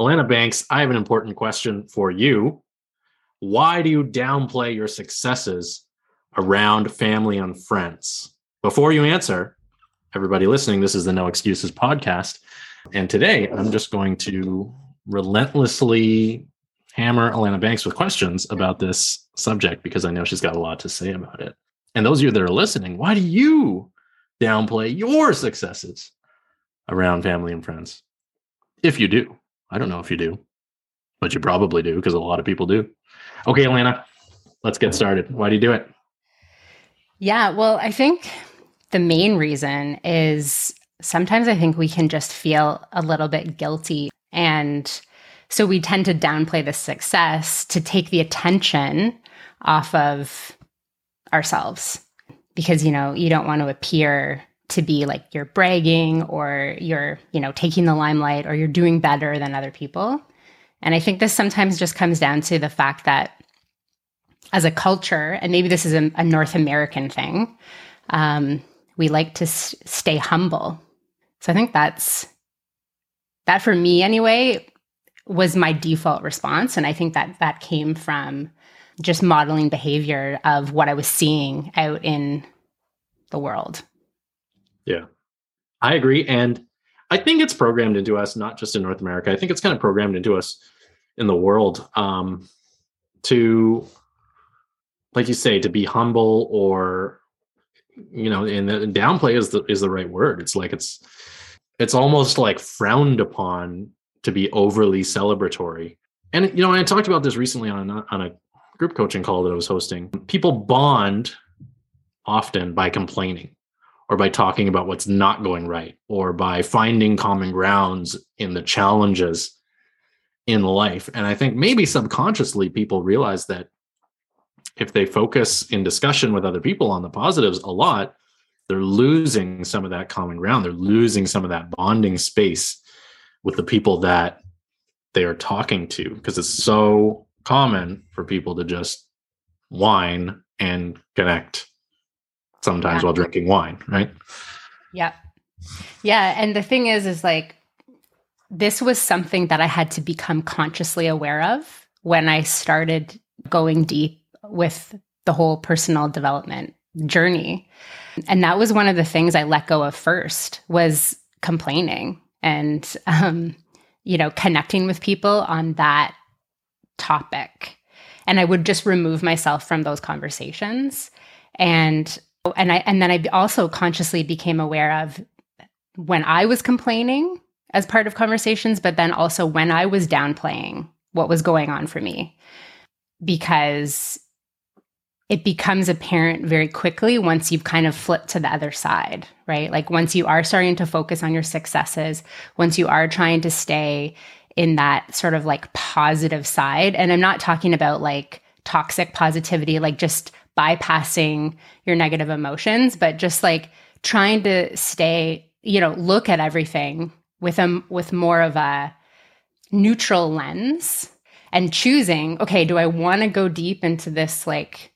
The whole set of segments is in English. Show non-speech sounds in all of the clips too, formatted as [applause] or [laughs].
Alanna Banks, I have an important question for you. Why do you downplay your successes around family and friends? Before you answer, everybody listening, this is the No Excuses podcast. And today I'm just going to relentlessly hammer Alanna Banks with questions about this subject because I know she's got a lot to say about it. And those of you that are listening, why do you downplay your successes around family and friends? If you do, I don't know if you do, but you probably do because a lot of people do. Okay, Alanna, let's get started. Why do you do it? Yeah, well, I think the main reason is sometimes I think we can just feel a little bit guilty. And so we tend to downplay the success to take the attention off of ourselves because, you know, you don't want to appear to be like you're bragging or you're, you know, taking the limelight or you're doing better than other people. And I think this sometimes just comes down to the fact that as a culture, and maybe this is a, a North American thing, um, we like to s- stay humble. So I think that's that for me anyway was my default response, and I think that that came from just modeling behavior of what I was seeing out in the world. Yeah, I agree, and I think it's programmed into us, not just in North America. I think it's kind of programmed into us in the world um, to, like you say, to be humble or you know, and, downplay is the is the right word. It's like it's it's almost like frowned upon to be overly celebratory. And you know, I talked about this recently on a, on a group coaching call that I was hosting. People bond often by complaining or by talking about what's not going right or by finding common grounds in the challenges in life. And I think maybe subconsciously people realize that if they focus in discussion with other people on the positives a lot, they're losing some of that common ground. They're losing some of that bonding space with the people that they are talking to because it's so common for people to just whine and connect sometimes yeah. while drinking wine, right? Yeah. Yeah. And the thing is, is like, this was something that I had to become consciously aware of when I started going deep with the whole personal development journey. And that was one of the things I let go of first was complaining and um, you know connecting with people on that topic. And I would just remove myself from those conversations. And and I and then I also consciously became aware of when I was complaining as part of conversations, but then also when I was downplaying what was going on for me. Because it becomes apparent very quickly once you've kind of flipped to the other side, right? Like once you are starting to focus on your successes, once you are trying to stay in that sort of like positive side. And I'm not talking about like toxic positivity, like just bypassing your negative emotions, but just like trying to stay, you know, look at everything with a with more of a neutral lens and choosing, okay, do I want to go deep into this like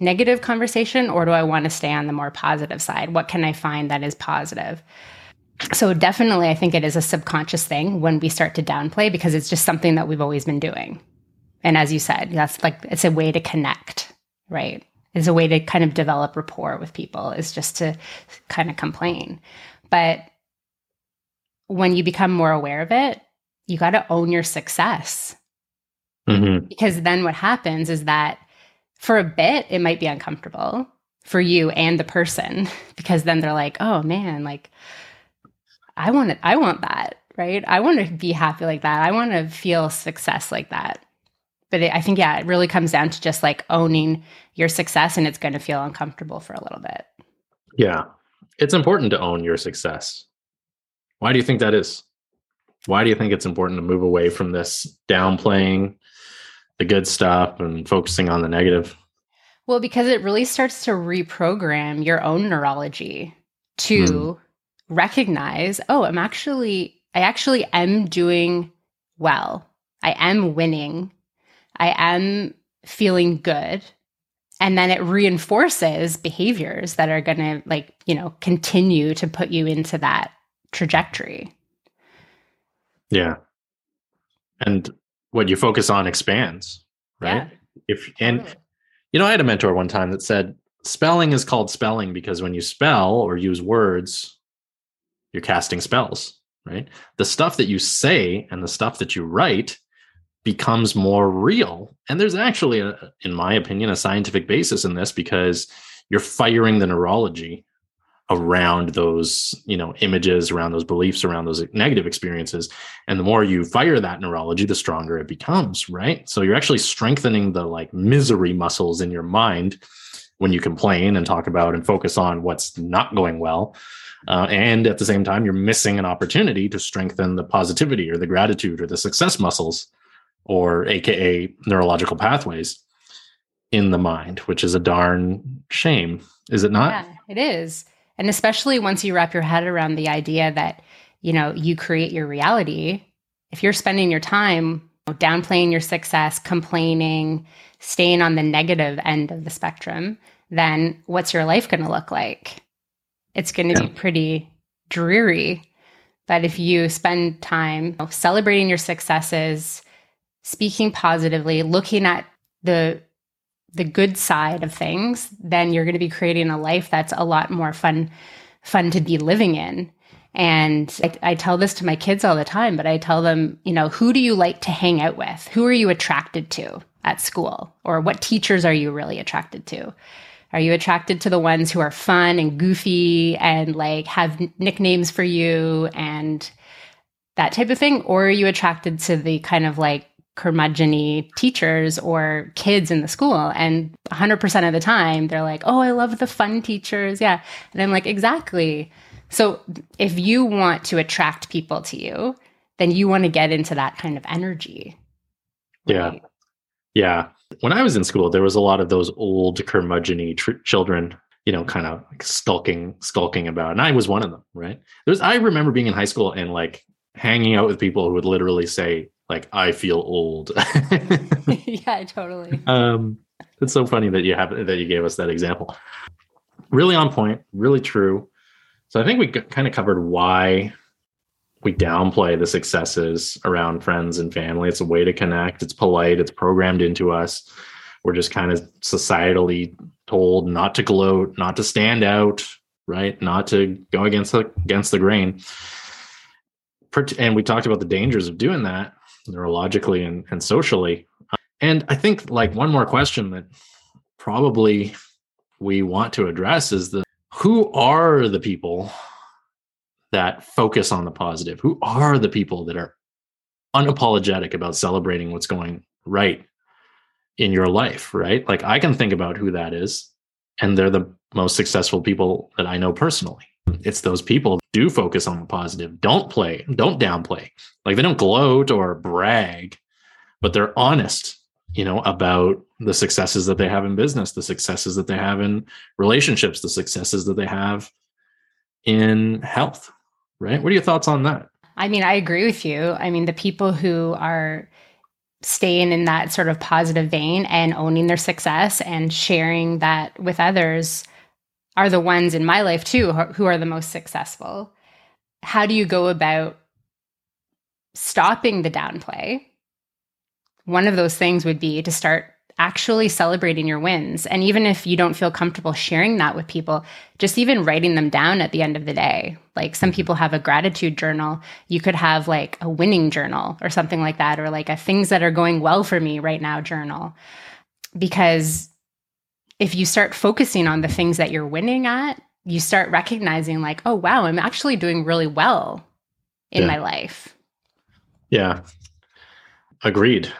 negative conversation or do I want to stay on the more positive side? What can I find that is positive? So, definitely, I think it is a subconscious thing when we start to downplay because it's just something that we've always been doing. And as you said, that's like it's a way to connect, right? It's a way to kind of develop rapport with people, is just to kind of complain. But when you become more aware of it, you got to own your success. Mm-hmm. Because then what happens is that for a bit, it might be uncomfortable for you and the person [laughs] because then they're like, oh man, like I want it, I want that, right? I want to be happy like that. I want to feel success like that. But it, I think, yeah, it really comes down to just like owning your success and it's going to feel uncomfortable for a little bit. Yeah. It's important to own your success. Why do you think that is? Why do you think it's important to move away from this downplaying the good stuff and focusing on the negative? Well, because it really starts to reprogram your own neurology to mm. recognize, oh, I'm actually, I actually am doing well. I am winning. I am feeling good. And then it reinforces behaviors that are going to, like, you know, continue to put you into that trajectory. Yeah. And what you focus on expands, right? Yeah, if and you know, I had a mentor one time that said spelling is called spelling because when you spell or use words, you're casting spells, right? The stuff that you say and the stuff that you write becomes more real. And there's actually, a, in my opinion, a scientific basis in this because you're firing the neurology around those you know images around those beliefs around those negative experiences. And the more you fire that neurology the stronger it becomes right? So you're actually strengthening the like misery muscles in your mind when you complain and talk about and focus on what's not going well. Uh, and at the same time you're missing an opportunity to strengthen the positivity or the gratitude or the success muscles or aka neurological pathways in the mind which is a darn shame is it not Yeah, it is. And especially once you wrap your head around the idea that, you know, you create your reality, if you're spending your time downplaying your success, complaining, staying on the negative end of the spectrum, then what's your life going to look like? It's going to Yeah. be pretty dreary. But if you spend time you know, celebrating your successes, speaking positively, looking at the the good side of things, then you're going to be creating a life that's a lot more fun fun to be living in. And I, I tell this to my kids all the time, but I tell them, you know, who do you like to hang out with? Who are you attracted to at school? Or what teachers are you really attracted to? Are you attracted to the ones who are fun and goofy and like have nicknames for you and that type of thing? Or are you attracted to the kind of like curmudgeony teachers or kids in the school? And 100% of the time, they're like, oh, I love the fun teachers. Yeah. And I'm like, exactly. So if you want to attract people to you, then you want to get into that kind of energy. Yeah. right? Yeah. When I was in school, there was a lot of those old curmudgeony tr- children, you know, kind of like skulking, skulking about. And I was one of them, right? There's, I remember being in high school and like hanging out with people who would literally say, like, I feel old. [laughs] [laughs] yeah, totally. um, it's so funny that you have that you gave us that example. Really on point, really true. So I think we kind of covered why we downplay the successes around friends and family. It's a way to connect. It's polite. It's programmed into us. We're just kind of societally told not to gloat, not to stand out, right? Not to go against the against the grain. And we talked about the dangers of doing that neurologically and, and socially. And I think like one more question that probably we want to address is the who are the people that focus on the positive? Who are the people that are unapologetic about celebrating what's going right in your life, right? Like I can think about who that is, and they're the most successful people that I know personally. It's those people do focus on the positive, don't play, don't downplay. Like they don't gloat or brag, but they're honest, you know, about the successes that they have in business, the successes that they have in relationships, the successes that they have in health, right? What are your thoughts on that? I mean, I agree with you. I mean, the people who are staying in that sort of positive vein and owning their success and sharing that with others are the ones in my life too who are the most successful. How do you go about stopping the downplay? One of those things would be to start actually celebrating your wins. And even if you don't feel comfortable sharing that with people, just even writing them down at the end of the day. Like some mm-hmm. people have a gratitude journal. You could have like a winning journal or something like that, or like a things that are going well for me right now journal. Because if you start focusing on the things that you're winning at, you start recognizing, like, oh, wow, I'm actually doing really well in Yeah. my life. Yeah. Agreed.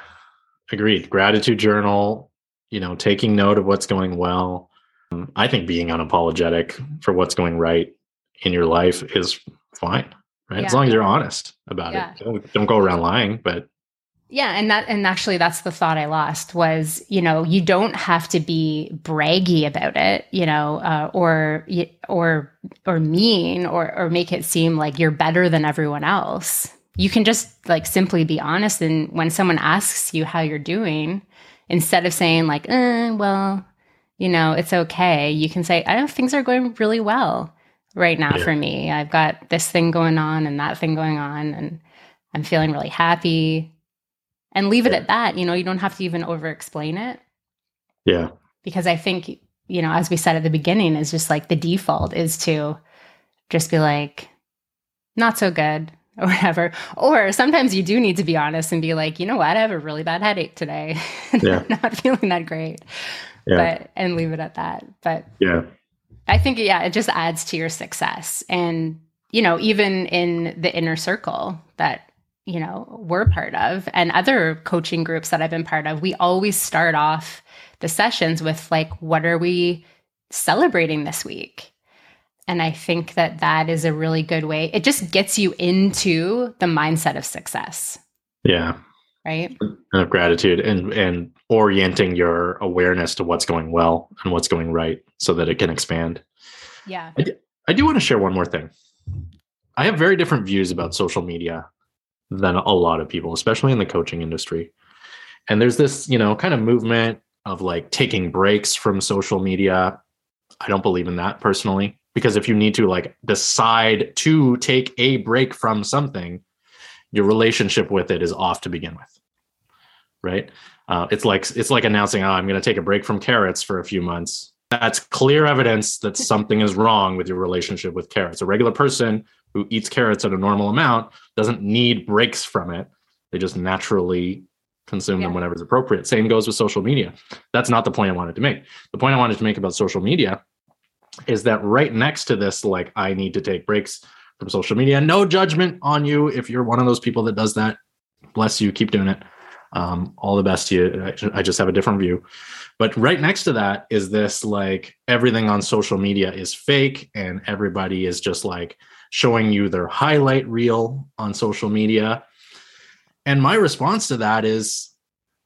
Agreed. Gratitude journal, you know, taking note of what's going well. Um, I think being unapologetic for what's going right in your life is fine, right? As long as you're honest about Yeah. it. Don't, don't go around lying, but Yeah, and that and actually that's the thought I lost was, you know, you don't have to be braggy about it, you know, uh, or or or mean or or make it seem like you're better than everyone else. You can just like simply be honest and when someone asks you how you're doing, instead of saying like, eh, well, you know, it's okay, you can say, I know things are going really well right now Yeah. for me. I've got this thing going on and that thing going on and I'm feeling really happy and leave it at that. You know, you don't have to even over explain it. Yeah. Because I think, you know, as we said at the beginning, is just like the default is to just be like, not so good [laughs] or whatever. Or sometimes you do need to be honest and be like, you know what, I have a really bad headache today. [laughs] Yeah. I'm not feeling that great. Yeah. But and leave it at that. But yeah. I think yeah, it just adds to your success. And, you know, even in the inner circle that you know, we're part of and other coaching groups that I've been part of, we always start off the sessions with like, what are we celebrating this week? And I think that that is a really good way. It just gets you into the mindset of success. Yeah. Right. And of gratitude and and orienting your awareness to what's going well and what's going right so that it can expand. Yeah. I do, I do want to share one more thing. I have very different views about social media than a lot of people, especially in the coaching industry. And there's this, you know, kind of movement of like taking breaks from social media. I don't believe in that personally, because if you need to like decide to take a break from something, your relationship with it is off to begin with. Right? Uh, it's like it's like announcing, "Oh, I'm going to take a break from carrots for a few months." That's clear evidence that something is wrong with your relationship with carrots. A regular person who eats carrots at a normal amount doesn't need breaks from it. They just naturally consume yeah. them whenever it's appropriate. Same goes with social media. That's not the point I wanted to make. The point I wanted to make about social media is that right next to this, like, I need to take breaks from social media. No judgment on you if you're one of those people that does that. Bless you. Keep doing it. Um, all the best to you. I, just have a different view. But right next to that is this like everything on social media is fake and everybody is just like showing you their highlight reel on social media. And my response to that is,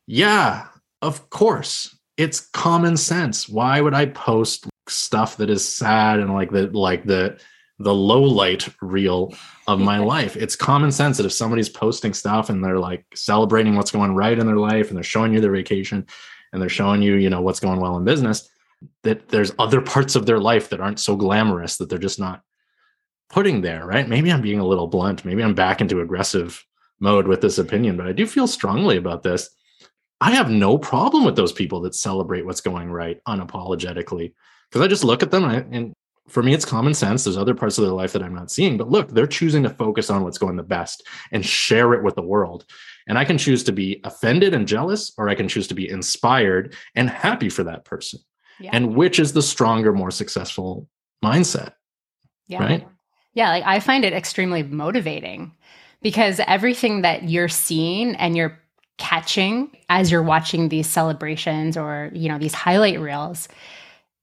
yeah, of course. It's common sense. Why would I post stuff that is sad and like the like the the low light reel of my life. It's common sense that if somebody's posting stuff and they're like celebrating what's going right in their life and they're showing you their vacation and they're showing you, you know, what's going well in business, that there's other parts of their life that aren't so glamorous that they're just not putting there, right? Maybe I'm being a little blunt. Maybe I'm back into aggressive mode with this opinion, but I do feel strongly about this. I have no problem with those people that celebrate what's going right unapologetically because I just look at them and, I, and, for me, it's common sense. There's other parts of their life that I'm not seeing, but look, they're choosing to focus on what's going the best and share it with the world. And I can choose to be offended and jealous, or I can choose to be inspired and happy for that person. Yeah. And which is the stronger, more successful mindset? Yeah. Right. Yeah, like I find it extremely motivating because everything that you're seeing and you're catching as you're watching these celebrations or, you know, these highlight reels,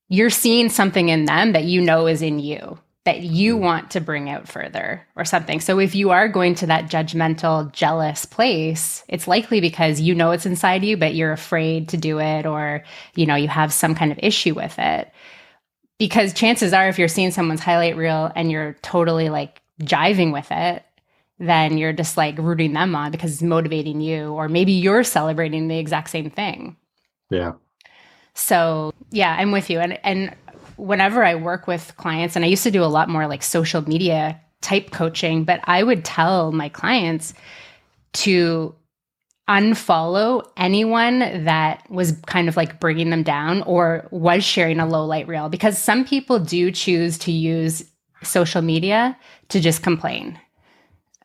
you're seeing something in them that you know is in you that you mm. want to bring out further or something. So if you are going to that judgmental, jealous place, it's likely because you know it's inside you, but you're afraid to do it or, you know, you have some kind of issue with it because chances are if you're seeing someone's highlight reel and you're totally like jiving with it then you're just like rooting them on because it's motivating you or maybe you're celebrating the exact same thing yeah so yeah i'm with you and and whenever i work with clients and i used to do a lot more like social media type coaching but i would tell my clients to unfollow anyone that was kind of like bringing them down or was sharing a low light reel because some people do choose to use social media to just complain.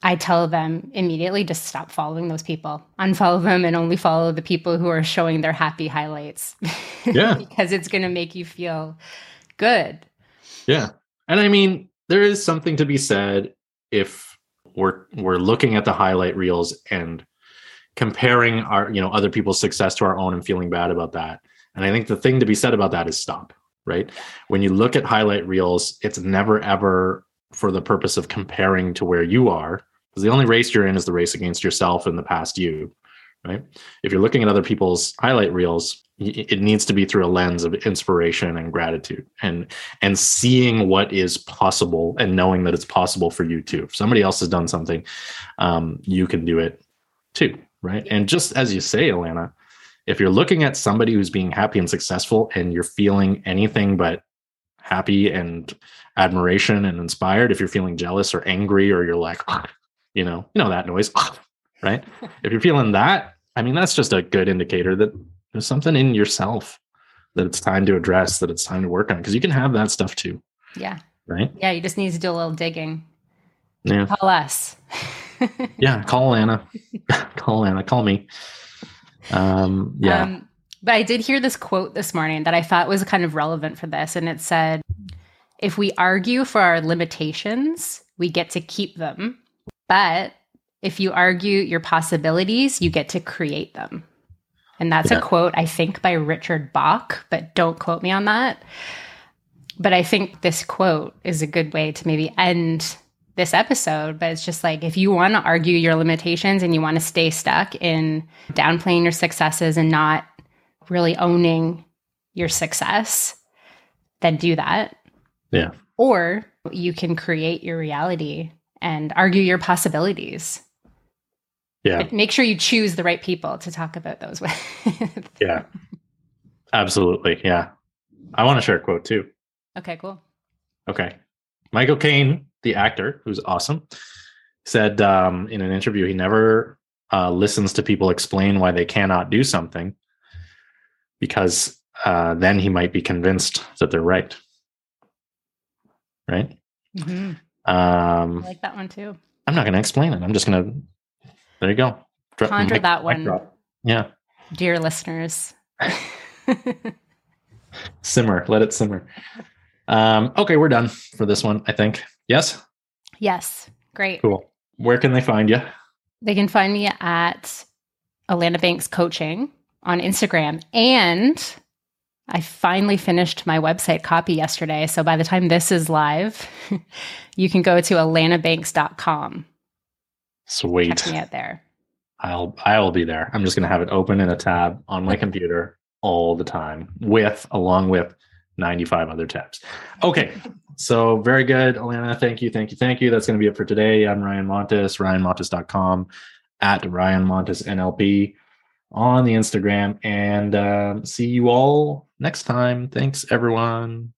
I tell them immediately just stop following those people, unfollow them, and only follow the people who are showing their happy highlights. [laughs] Yeah. because it's going to make you feel good. Yeah. And I mean, there is something to be said if we're we're looking at the highlight reels and comparing our you know other people's success to our own and feeling bad about that and i think the thing to be said about that is stop right when you look at highlight reels it's never ever for the purpose of comparing to where you are because the only race you're in is the race against yourself and the past you right if you're looking at other people's highlight reels it needs to be through a lens of inspiration and gratitude and and seeing what is possible and knowing that it's possible for you too if somebody else has done something um, you can do it too right? And just as you say, Alanna, if you're looking at somebody who's being happy and successful and you're feeling anything but happy and admiration and inspired, if you're feeling jealous or angry or you're like, you know, you know that noise, [laughs] right? if you're feeling that, I mean, that's just a good indicator that there's something in yourself that it's time to address, that it's time to work on. Because you can have that stuff too, Yeah. right? Yeah. You just need to do a little digging. Yeah. Call us. [laughs] Yeah. Call Anna. [laughs] call Anna. Call me. Um, yeah. Um, but I did hear this quote this morning that I thought was kind of relevant for this. And it said, if we argue for our limitations, we get to keep them. But if you argue your possibilities, you get to create them. And that's Yeah. a quote, I think, by Richard Bach, but don't quote me on that. But I think this quote is a good way to maybe end this episode. But it's just like if you want to argue your limitations and you want to stay stuck in downplaying your successes and not really owning your success, then do that. Yeah. Or you can create your reality and argue your possibilities. yeah. But make sure you choose the right people to talk about those with. [laughs] Yeah. Absolutely. Yeah. I want to share a quote too. okay, cool. Okay. Michael Caine, the actor, who's awesome, said um, in an interview he never uh, listens to people explain why they cannot do something because uh, then he might be convinced that they're right. Right. Mhm. I Um, like that one too. I'm not going to explain it. I'm just going to. There you go. Dro- Ponder mic- that one. drop. Yeah. Dear listeners. [laughs] Simmer. Let it simmer. Um, okay, we're done for this one. I think. Yes. yes, great. Cool. Where can they find you? They can find me at Alanna Banks Coaching on Instagram. And I finally finished my website copy yesterday. So by the time this is live, [laughs] you can go to alannabanks.com. Sweet. Check me out there. I'll I will be there. I'm just gonna have it open in a tab on my computer all the time with along with 95 other tabs. Okay. So very good, Alanna. Thank you, thank you, thank you. That's gonna be it for today. I'm Ryan Montis, ryanmontis.com at Ryan Montis NLP on the Instagram. And um, see you all next time. Thanks everyone.